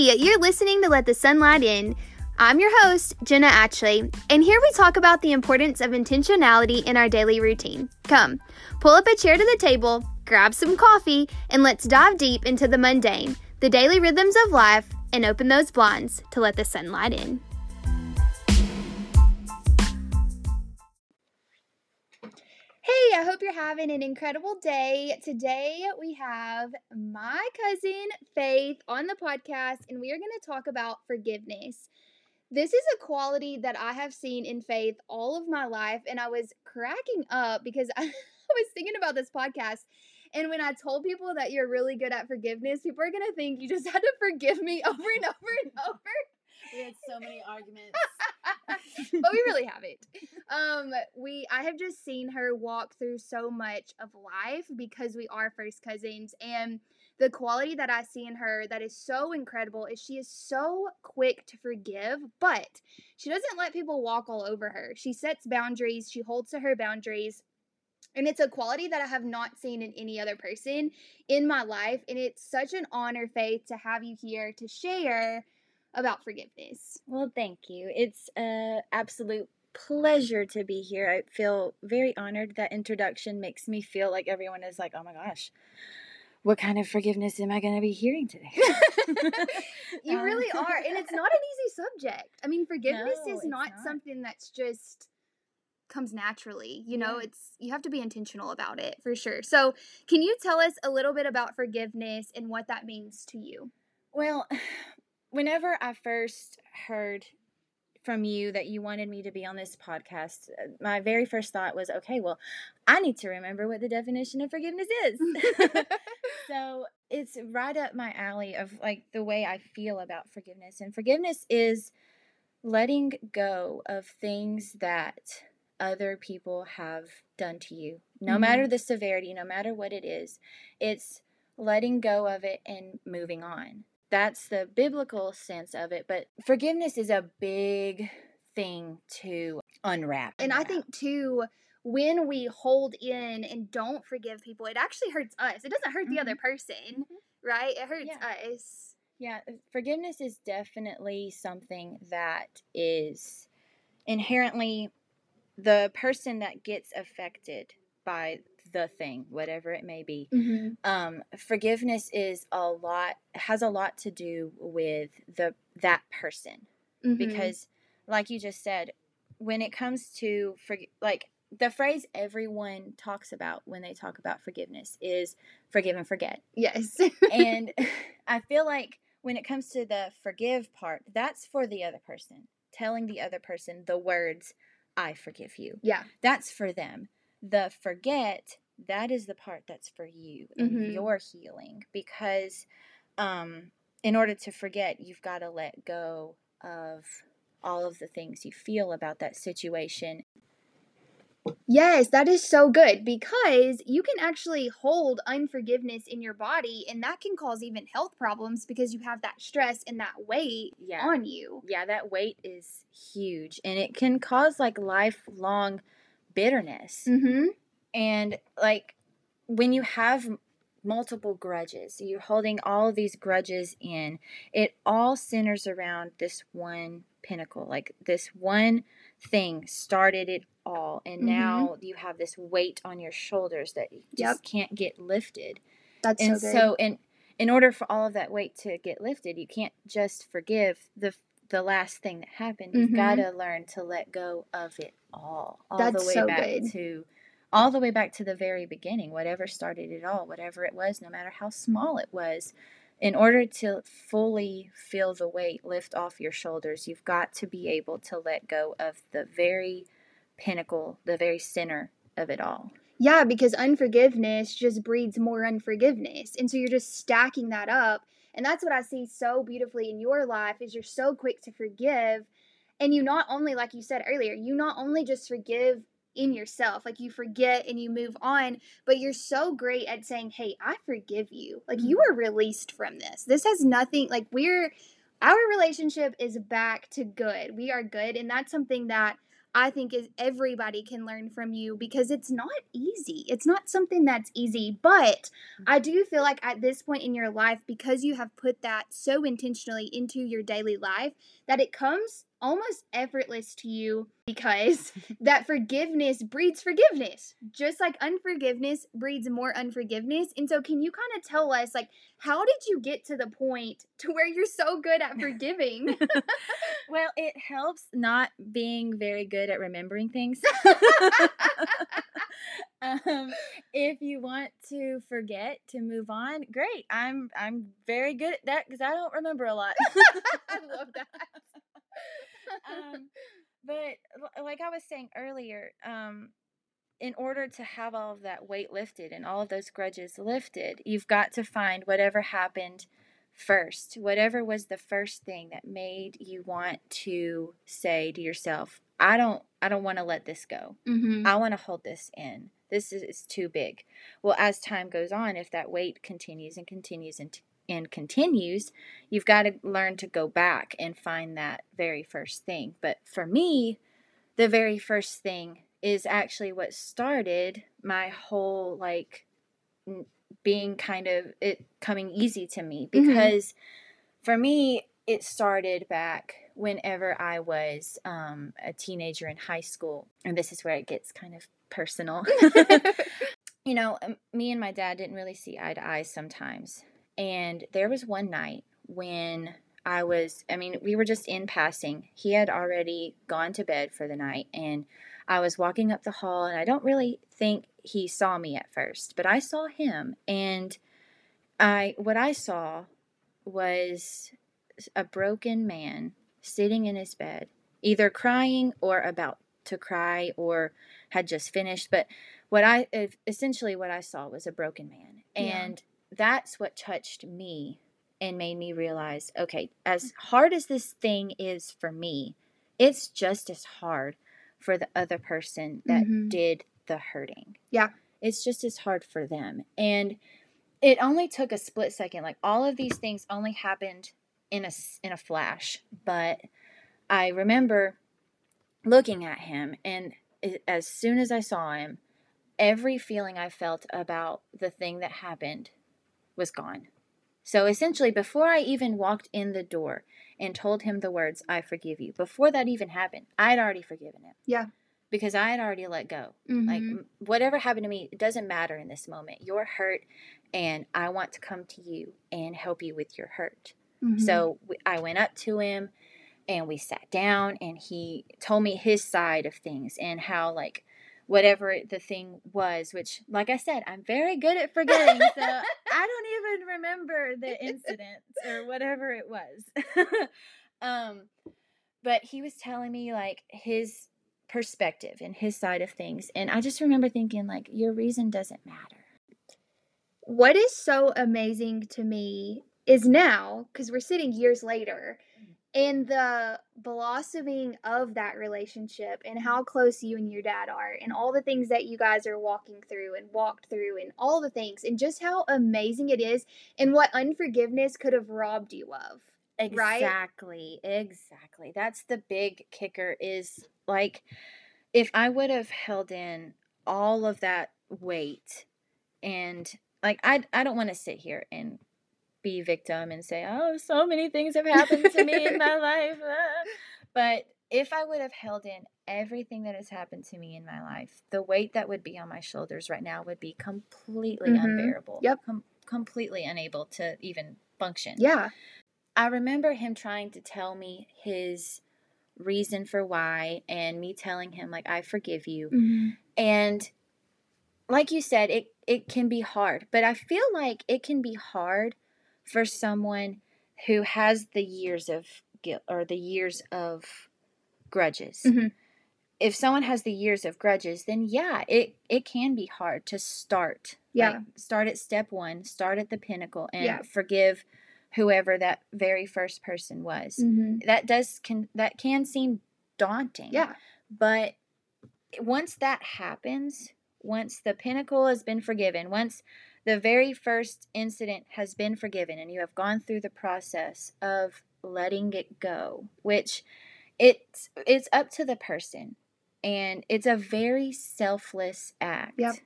Hey, you're listening to Let the Sunlight In. I'm your host, Jenna Ashley, and here we talk about the importance of intentionality in our daily routine. Come, pull up a chair to the table, grab some coffee, and let's dive deep into the mundane, the daily rhythms of life, and open those blinds to let the sunlight in. I hope you're having an incredible day. Today we have my cousin Faith on the podcast, and we are going to talk about forgiveness. This is a quality that I have seen in Faith all of my life, and I was cracking up because I was thinking about this podcast. And when I told people that you're really good at forgiveness, people are going to think you just had to forgive me over and over and over. We had so many arguments. but we really haven't. Um, we I have just seen her walk through so much of life because we are first cousins and the quality that I see in her that is so incredible is she is so quick to forgive, but she doesn't let people walk all over her. She sets boundaries, she holds to her boundaries. And it's a quality that I have not seen in any other person in my life. And it's such an honor, Faith, to have you here to share about forgiveness. Well, thank you. It's an absolute pleasure to be here. I feel very honored. That introduction makes me feel like everyone is like, oh my gosh, what kind of forgiveness am I going to be hearing today? you um, really are. And it's not an easy subject. I mean, forgiveness no, is not, not, something that's just comes naturally. You know, yeah. it's you have to be intentional about it for sure. So, can you tell us a little bit about forgiveness and what that means to you? Well, whenever I first heard from you that you wanted me to be on this podcast, uh, my very first thought was, okay, well, I need to remember what the definition of forgiveness is. so it's right up my alley of like the way I feel about forgiveness. And forgiveness is letting go of things that other people have done to you, no mm-hmm. matter the severity, no matter what it is. It's letting go of it and moving on that's the biblical sense of it. But forgiveness is a big thing to unwrap. And I think, too, when we hold in and don't forgive people, it actually hurts us. It doesn't hurt mm-hmm. the other mm-hmm. person, mm-hmm. right? It hurts yeah. us. Yeah, uh, forgiveness is definitely something that is inherently the person that gets affected by the thing, whatever it may be. Mm-hmm. Um, forgiveness is a lot has a lot to do with the that person mm-hmm. because, like you just said, when it comes to for like the phrase everyone talks about when they talk about forgiveness is forgive and forget. Yes, and I feel like when it comes to the forgive part, that's for the other person, telling the other person the words. I forgive you. Yeah. That's for them the forget that is the part that's for you and mm-hmm. your healing because um in order to forget you've got to let go of all of the things you feel about that situation Yes, that is so good because you can actually hold unforgiveness in your body and that can cause even health problems because you have that stress and that weight yeah. on you. Yeah, that weight is huge and it can cause like lifelong bitterness. Mm-hmm. And like when you have multiple grudges, you're holding all of these grudges in, it all centers around this one pinnacle. Like this one thing started it all. And mm-hmm. now you have this weight on your shoulders that you just yep. can't get lifted. That's and so, so in in order for all of that weight to get lifted, you can't just forgive the the last thing that happened. You've mm-hmm. got to learn to let go of it all, all That's the way so back good. to all the way back to the very beginning, whatever started it all, whatever it was, no matter how small it was. In order to fully feel the weight lift off your shoulders, you've got to be able to let go of the very pinnacle, the very center of it all. Yeah, because unforgiveness just breeds more unforgiveness. And so you're just stacking that up and that's what I see so beautifully in your life is you're so quick to forgive and you not only like you said earlier, you not only just forgive in yourself, like you forget and you move on, but you're so great at saying, "Hey, I forgive you." Like you mm-hmm. are released from this. This has nothing like we're our relationship is back to good. We are good and that's something that I think is everybody can learn from you because it's not easy. It's not something that's easy, but I do feel like at this point in your life because you have put that so intentionally into your daily life that it comes almost effortless to you because that forgiveness breeds forgiveness. Just like unforgiveness breeds more unforgiveness. And so can you kind of tell us like how did you get to the point to where you're so good at forgiving? Well it helps not being very good at remembering things. Um, if you want to forget to move on great. I'm i'm very good at that because i don't remember a lot. I love that um, but like I was saying earlier, um, in order to have all of that weight lifted and all of those grudges lifted, you've got to find whatever happened first, whatever was the first thing that made you want to say to yourself, I don't I don't want to let this go. mm-hmm. I want to hold this in. This is, is too big. Well, as time goes on, if that weight continues and continues and and continues, you've got to learn to go back and find that very first thing. But for me, the very first thing is actually what started my whole like being kind of it coming easy to me Mm-hmm. because for me it started back whenever I was um, a teenager in high school and this is where it gets kind of personal you know me and my dad didn't really see eye to eye sometimes and there was one night when I was, I mean, we were just in passing. He had already gone to bed for the night, and I was walking up the hall, and I don't really think he saw me at first, but I saw him, and I, what I saw was a broken man sitting in his bed, either crying or about to cry or had just finished. But what I, essentially, what I saw was a broken man. And that's what touched me and made me realize okay, as hard as this thing is for me, it's just as hard for the other person that Mhm. did the hurting. Yeah. It's just as hard for them. And it only took a split second. Like all of these things only happened in a in a flash, but I remember looking at him and as soon as I saw him, every feeling I felt about the thing that happened was gone. So essentially, before I even walked in the door and told him the words, I forgive you, before that even happened, I had already forgiven him. Yeah. Because I had already let go. Like, Mhm. m- whatever happened to me, it doesn't matter in this moment. You're hurt, and I want to come to you and help you with your hurt. Mhm. So I went up to him and we sat down and he told me his side of things and how like whatever the thing was which like I said I'm very good at forgetting so I don't even remember the incident or whatever it was. um but he was telling me like his perspective and his side of things and I just remember thinking like your reason doesn't matter. what is so amazing to me is now because we're sitting years later and the blossoming of that relationship and how close you and your dad are and all the things that you guys are walking through and walked through and all the things and just how amazing it is and what unforgiveness could have robbed you of Right? Exactly. Exactly. That's the big kicker is like if I would have held in all of that weight and like I I don't want to sit here and be victim and say, "Oh, so many things have happened to me in my life." ah." But if I would have held in everything that has happened to me in my life, the weight that would be on my shoulders right now would be completely Mhm. unbearable. Yep. Com- completely unable to even function. yeah I remember him trying to tell me his reason for why and me telling him like I forgive you. Mhm. And like you said, it it can be hard, but I feel like it can be hard for someone who has the years of guilt or the years of grudges. Mhm. If someone has the years of grudges, then yeah, it it can be hard to start. Yeah. Like, start at step 1, start at the pinnacle and Yeah. forgive whoever that very first person was Mhm. that does can that can seem daunting yeah but once that happens once the pinnacle has been forgiven once the very first incident has been forgiven and you have gone through the process of letting it go which it's it's up to the person And it's a very selfless act. Yep.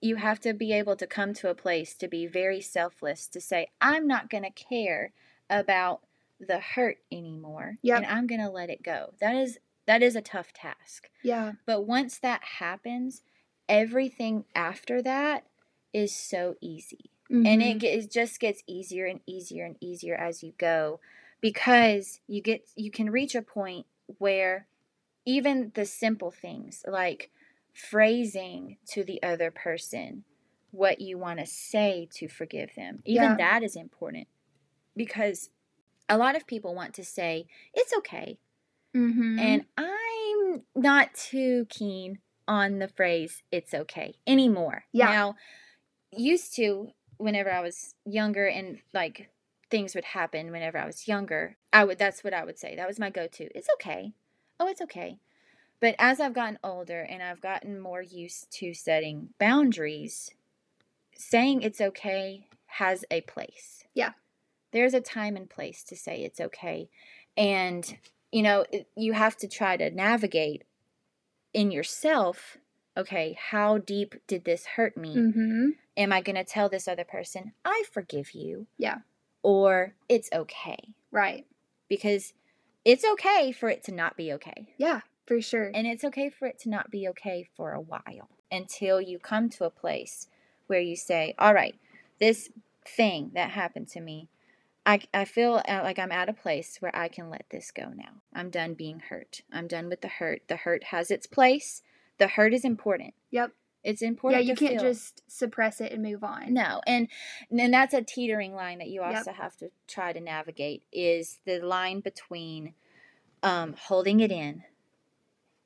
You have to be able to come to a place to be very selfless to say, I'm not going to care about the hurt anymore. Yep. And I'm going to let it go. That is that is a tough task. Yeah. But once that happens, everything after that is so easy. And Mhm. it, it just gets easier and easier and easier as you go because you get you can reach a point where even the simple things like phrasing to the other person what you want to say to forgive them even Yeah. that is important because a lot of people want to say it's okay Mhm. and I'm not too keen on the phrase it's okay anymore. Yeah. Now, used to, whenever I was younger and like things would happen whenever I was younger, I would that's what I would say. That was my go to. It's okay. Oh, it's okay. But as I've gotten older and I've gotten more used to setting boundaries, saying it's okay has a place. Yeah. There's a time and place to say it's okay. And you know, you have to try to navigate in yourself okay, how deep did this hurt me? Mhm. Am I going to tell this other person, I forgive you? Yeah. Or it's okay? Right. Because it's okay for it to not be okay. Yeah, for sure. And it's okay for it to not be okay for a while until you come to a place where you say, all right, this thing that happened to me, I, I feel uh, like I'm at a place where I can let this go now. I'm done being hurt. I'm done with the hurt. The hurt has its place. The hurt is important. Yep. It's important. Yeah, you can't feel. just suppress it and move on. No, and and that's a teetering line that you Yep. also have to try to navigate is the line between um, holding it in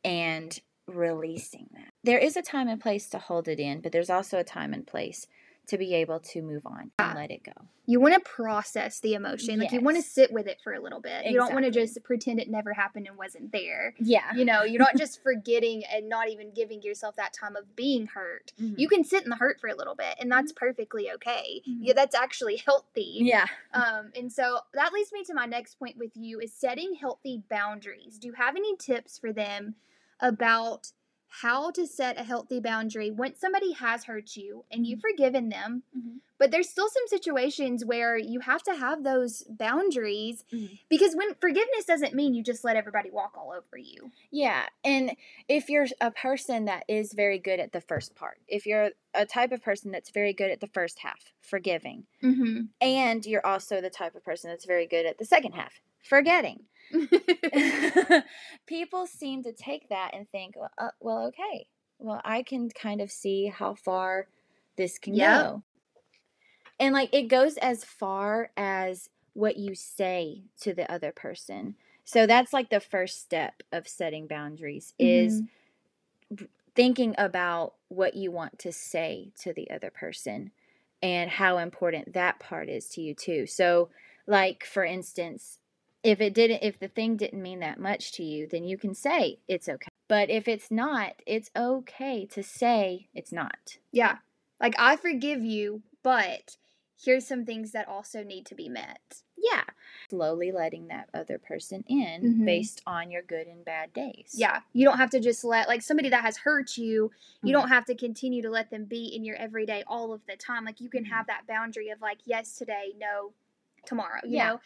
and releasing that. There is a time and place to hold it in, but there's also a time and place to be able to move on Yeah. and let it go. You want to process the emotion. Like you want to sit with it for a little bit. You don't want to just pretend it never happened and wasn't there. Yeah. You know, you're not just forgetting and not even giving yourself that time of being hurt. Mhm. You can sit in the hurt for a little bit, and that's perfectly okay. Mhm. Yeah, that's actually healthy. yeah. Um, and so that leads me to my next point with you is setting healthy boundaries. Do you have any tips for them about how to set a healthy boundary when somebody has hurt you and you've forgiven them, Mhm. but there's still some situations where you have to have those boundaries Mhm. because when forgiveness doesn't mean you just let everybody walk all over you. Yeah, and if you're a person that is very good at the first part, if you're a type of person that's very good at the first half, forgiving, Mm-hmm. and you're also the type of person that's very good at the second half, forgetting. People seem to take that and think, well, uh, well, okay, well, I can kind of see how far this can Yep. go. And like it goes as far as what you say to the other person. So that's like the first step of setting boundaries is thinking about what you want to say to the other person and how important that part is to you too. So like for instance, if it didn't if the thing didn't mean that much to you, then you can say it's okay. But if it's not, it's okay to say it's not. Yeah. Like I forgive you, but here's some things that also need to be met. Yeah. Slowly letting that other person in Mhm. based on your good and bad days. Yeah. You don't have to just let like somebody that has hurt you, you Mhm. don't have to continue to let them be in your everyday all of the time. Like you can Mhm. have that boundary of like yes today, no tomorrow, you Yeah. know.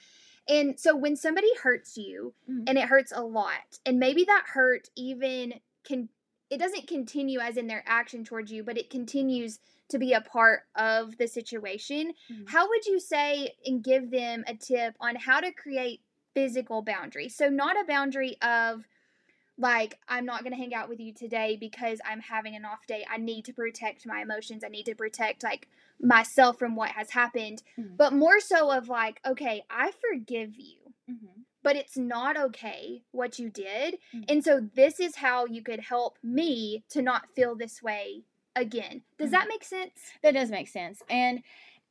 And so when somebody hurts you Mhm. and it hurts a lot, and maybe that hurt even can it doesn't continue as in their action towards you, but it continues to be a part of the situation. Mhm. How would you say and give them a tip on how to create physical boundaries? So not a boundary of like I'm not going to hang out with you today because I'm having an off day. I need to protect my emotions. I need to protect like myself from what has happened, Mhm. but more so of like, okay, I forgive you Mhm. but it's not okay what you did. Mhm. And so this is how you could help me to not feel this way again. Does that make sense? That does make sense. And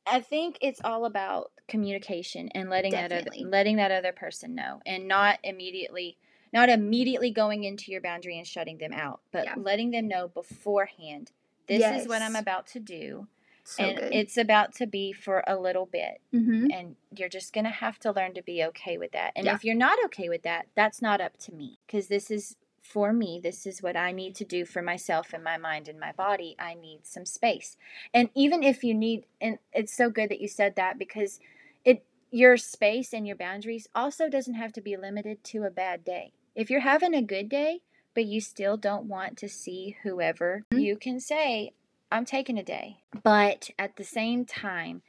I think it's all about communication and letting that other, letting that other person know and not immediately not immediately going into your boundary and shutting them out, but Yeah. letting them know beforehand this is what I'm about to do So and good. it's about to be for a little bit mm-hmm. and you're just going to have to learn to be okay with that. And Yeah. if you're not okay with that, that's not up to me because this is for me. This is what I need to do for myself and my mind and my body. I need some space. And even if you need, and it's so good that you said that because it, your space and your boundaries also doesn't have to be limited to a bad day. If you're having a good day, but you still don't want to see whoever, Mhm. you can say, I'm taking a day. But at the same time,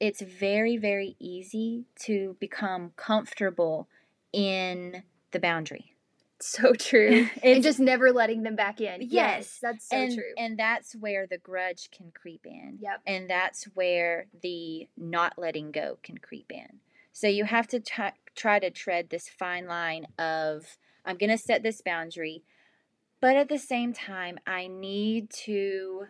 it's very, very easy to become comfortable in the boundary. So true. and just never letting them back in. Yes, Yes, that's so and, true. And that's where the grudge can creep in. Yep. And that's where the not letting go can creep in. So you have to try, try to tread this fine line of I'm going to set this boundary, but at the same time I need to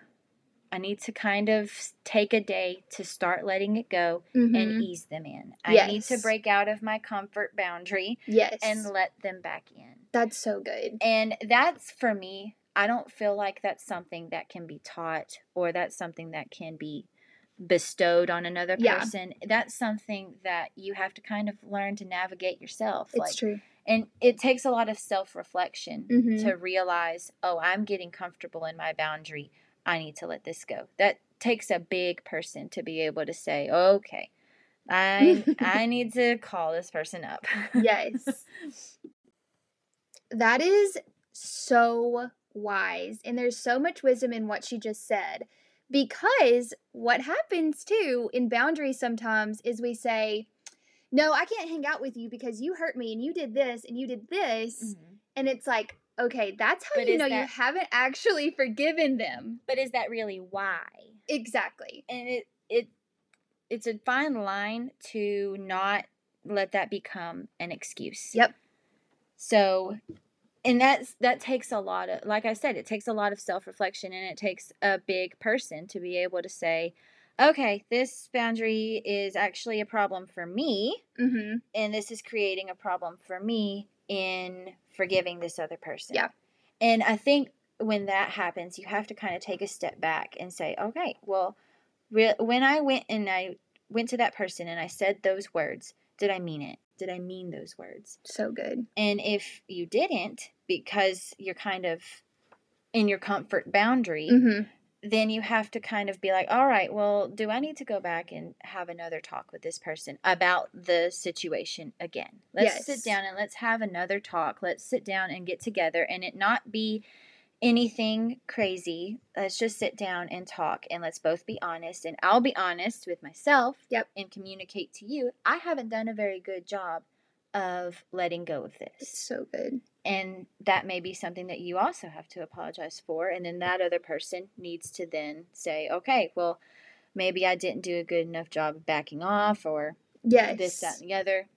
I need to kind of take a day to start letting it go Mhm. and ease them in. I need to break out of my comfort boundary yes, and let them back in. that's so good. And that's for me, I don't feel like that's something that can be taught or that's something that can be bestowed on another person Yeah. That's something that you have to kind of learn to navigate yourself. It's like true. and it takes a lot of self-reflection Mhm. to realize, "Oh, I'm getting comfortable in my boundary. I need to let this go." That takes a big person to be able to say, "Okay, I I need to call this person up." Yes. That is so wise. And there's so much wisdom in what she just said. Because what happens too in boundaries sometimes is we say, No, I can't hang out with you because you hurt me and you did this and you did this. Mhm. And it's like, okay, that's how But you know you haven't actually forgiven them. But is that really why? Exactly. and it it it's a fine line to not let that become an excuse. Yep. So and that's that takes a lot of like I said, it takes a lot of self-reflection and it takes a big person to be able to say, okay, this boundary is actually a problem for me Mm-hmm. and this is creating a problem for me in forgiving this other person. Yeah. And I think when that happens, you have to kind of take a step back and say, okay, well, re- when I went and I went to that person and I said those words, did I mean it? Did I mean those words? So good. And if you didn't, because you're kind of in your comfort boundary, Mm-hmm. then you have to kind of be like, all right, well, do I need to go back and have another talk with this person about the situation again? Let's Yes. sit down and let's have another talk. Let's sit down and get together and it not be anything crazy. Let's just sit down and talk and let's both be honest. And I'll be honest with myself Yep. and communicate to you. I haven't done a very good job of letting go of this It's so good. and that may be something that you also have to apologize for and then that other person needs to then say okay well maybe i didn't do a good enough job of backing off or Yes. this that and the other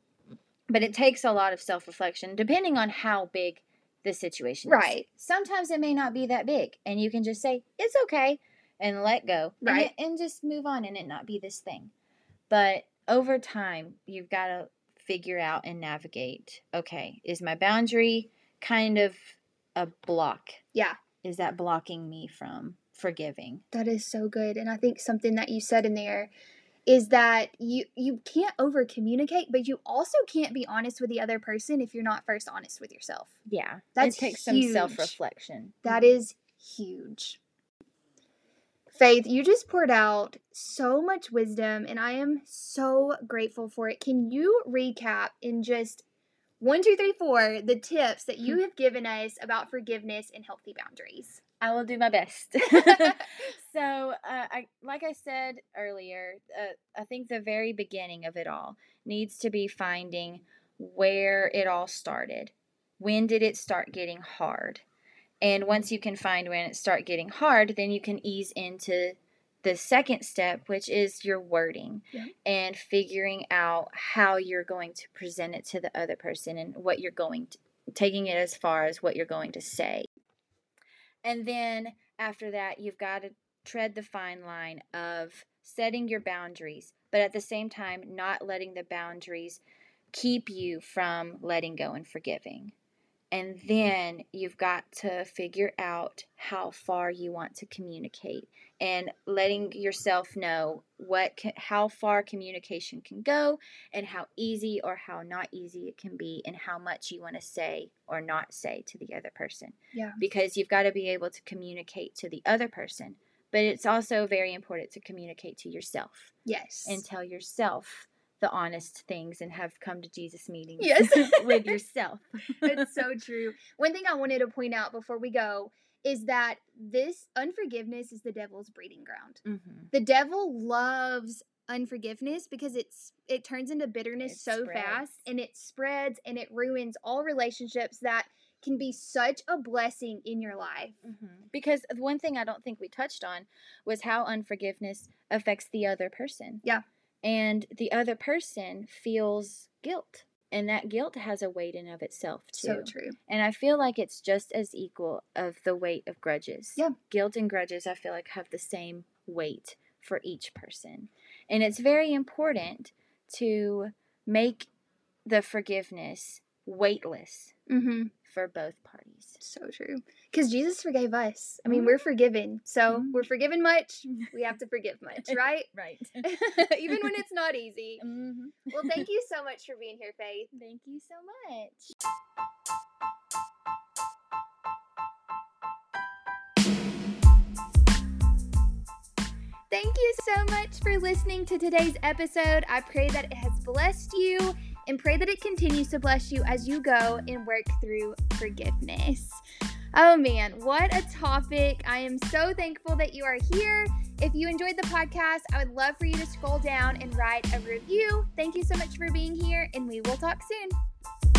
but it takes a lot of self-reflection depending on how big the situation is Right. sometimes it may not be that big and you can just say it's okay and let go Right. it- and just move on and it not be this thing but over time you've got to figure out and navigate okay is my boundary kind of a block Yeah. is that blocking me from forgiving That is so good. And I think something that you said in there is that you you can't over communicate, but you also can't be honest with the other person if you're not first honest with yourself. yeah that takes some self-reflection That is huge. Faith, you just poured out so much wisdom, and I am so grateful for it. Can you recap in just one, two, three, four the tips that you hmm. have given us about forgiveness and healthy boundaries? I will do my best. so, uh, I like I said earlier, uh, I think the very beginning of it all needs to be finding where it all started. When did it start getting hard? And once you can find when it start getting hard, then you can ease into the second step, which is your wording Yeah. and figuring out how you're going to present it to the other person and what you're going to taking it as far as what you're going to say. And then after that, you've got to tread the fine line of setting your boundaries, but at the same time, not letting the boundaries keep you from letting go and forgiving. And then you've got to figure out how far you want to communicate and letting yourself know what can, how far communication can go and how easy or how not easy it can be and how much you want to say or not say to the other person. Yeah. Because you've got to be able to communicate to the other person, but it's also very important to communicate to yourself Yes. and tell yourself the honest things and have come to Jesus meetings Yes. with yourself. it's so true. One thing I wanted to point out before we go is that this unforgiveness is the devil's breeding ground. Mm-hmm. The devil loves unforgiveness because it's it turns into bitterness It so spreads. fast and it spreads and it ruins all relationships that can be such a blessing in your life. Mm-hmm. Because the one thing I don't think we touched on was how unforgiveness affects the other person. Yeah. And the other person feels guilt. And that guilt has a weight in of itself too. So true. And I feel like it's just as equal of the weight of grudges. Yeah. Guilt and grudges I feel like have the same weight for each person. And it's very important to make the forgiveness weightless Mm-hmm. For both parties. So true. Because Jesus forgave us. I mean, we're forgiven. So Mhm. we're forgiven much. We have to forgive much, right? Right. Even when it's not easy. hmm Well, thank you so much for being here, Faith. Thank you so much. Thank you so much for listening to today's episode. I pray that it has blessed you and pray that it continues to bless you as you go and work through forgiveness. Oh man, what a topic. I am so thankful that you are here. If you enjoyed the podcast, I would love for you to scroll down and write a review. Thank you so much for being here, and we will talk soon.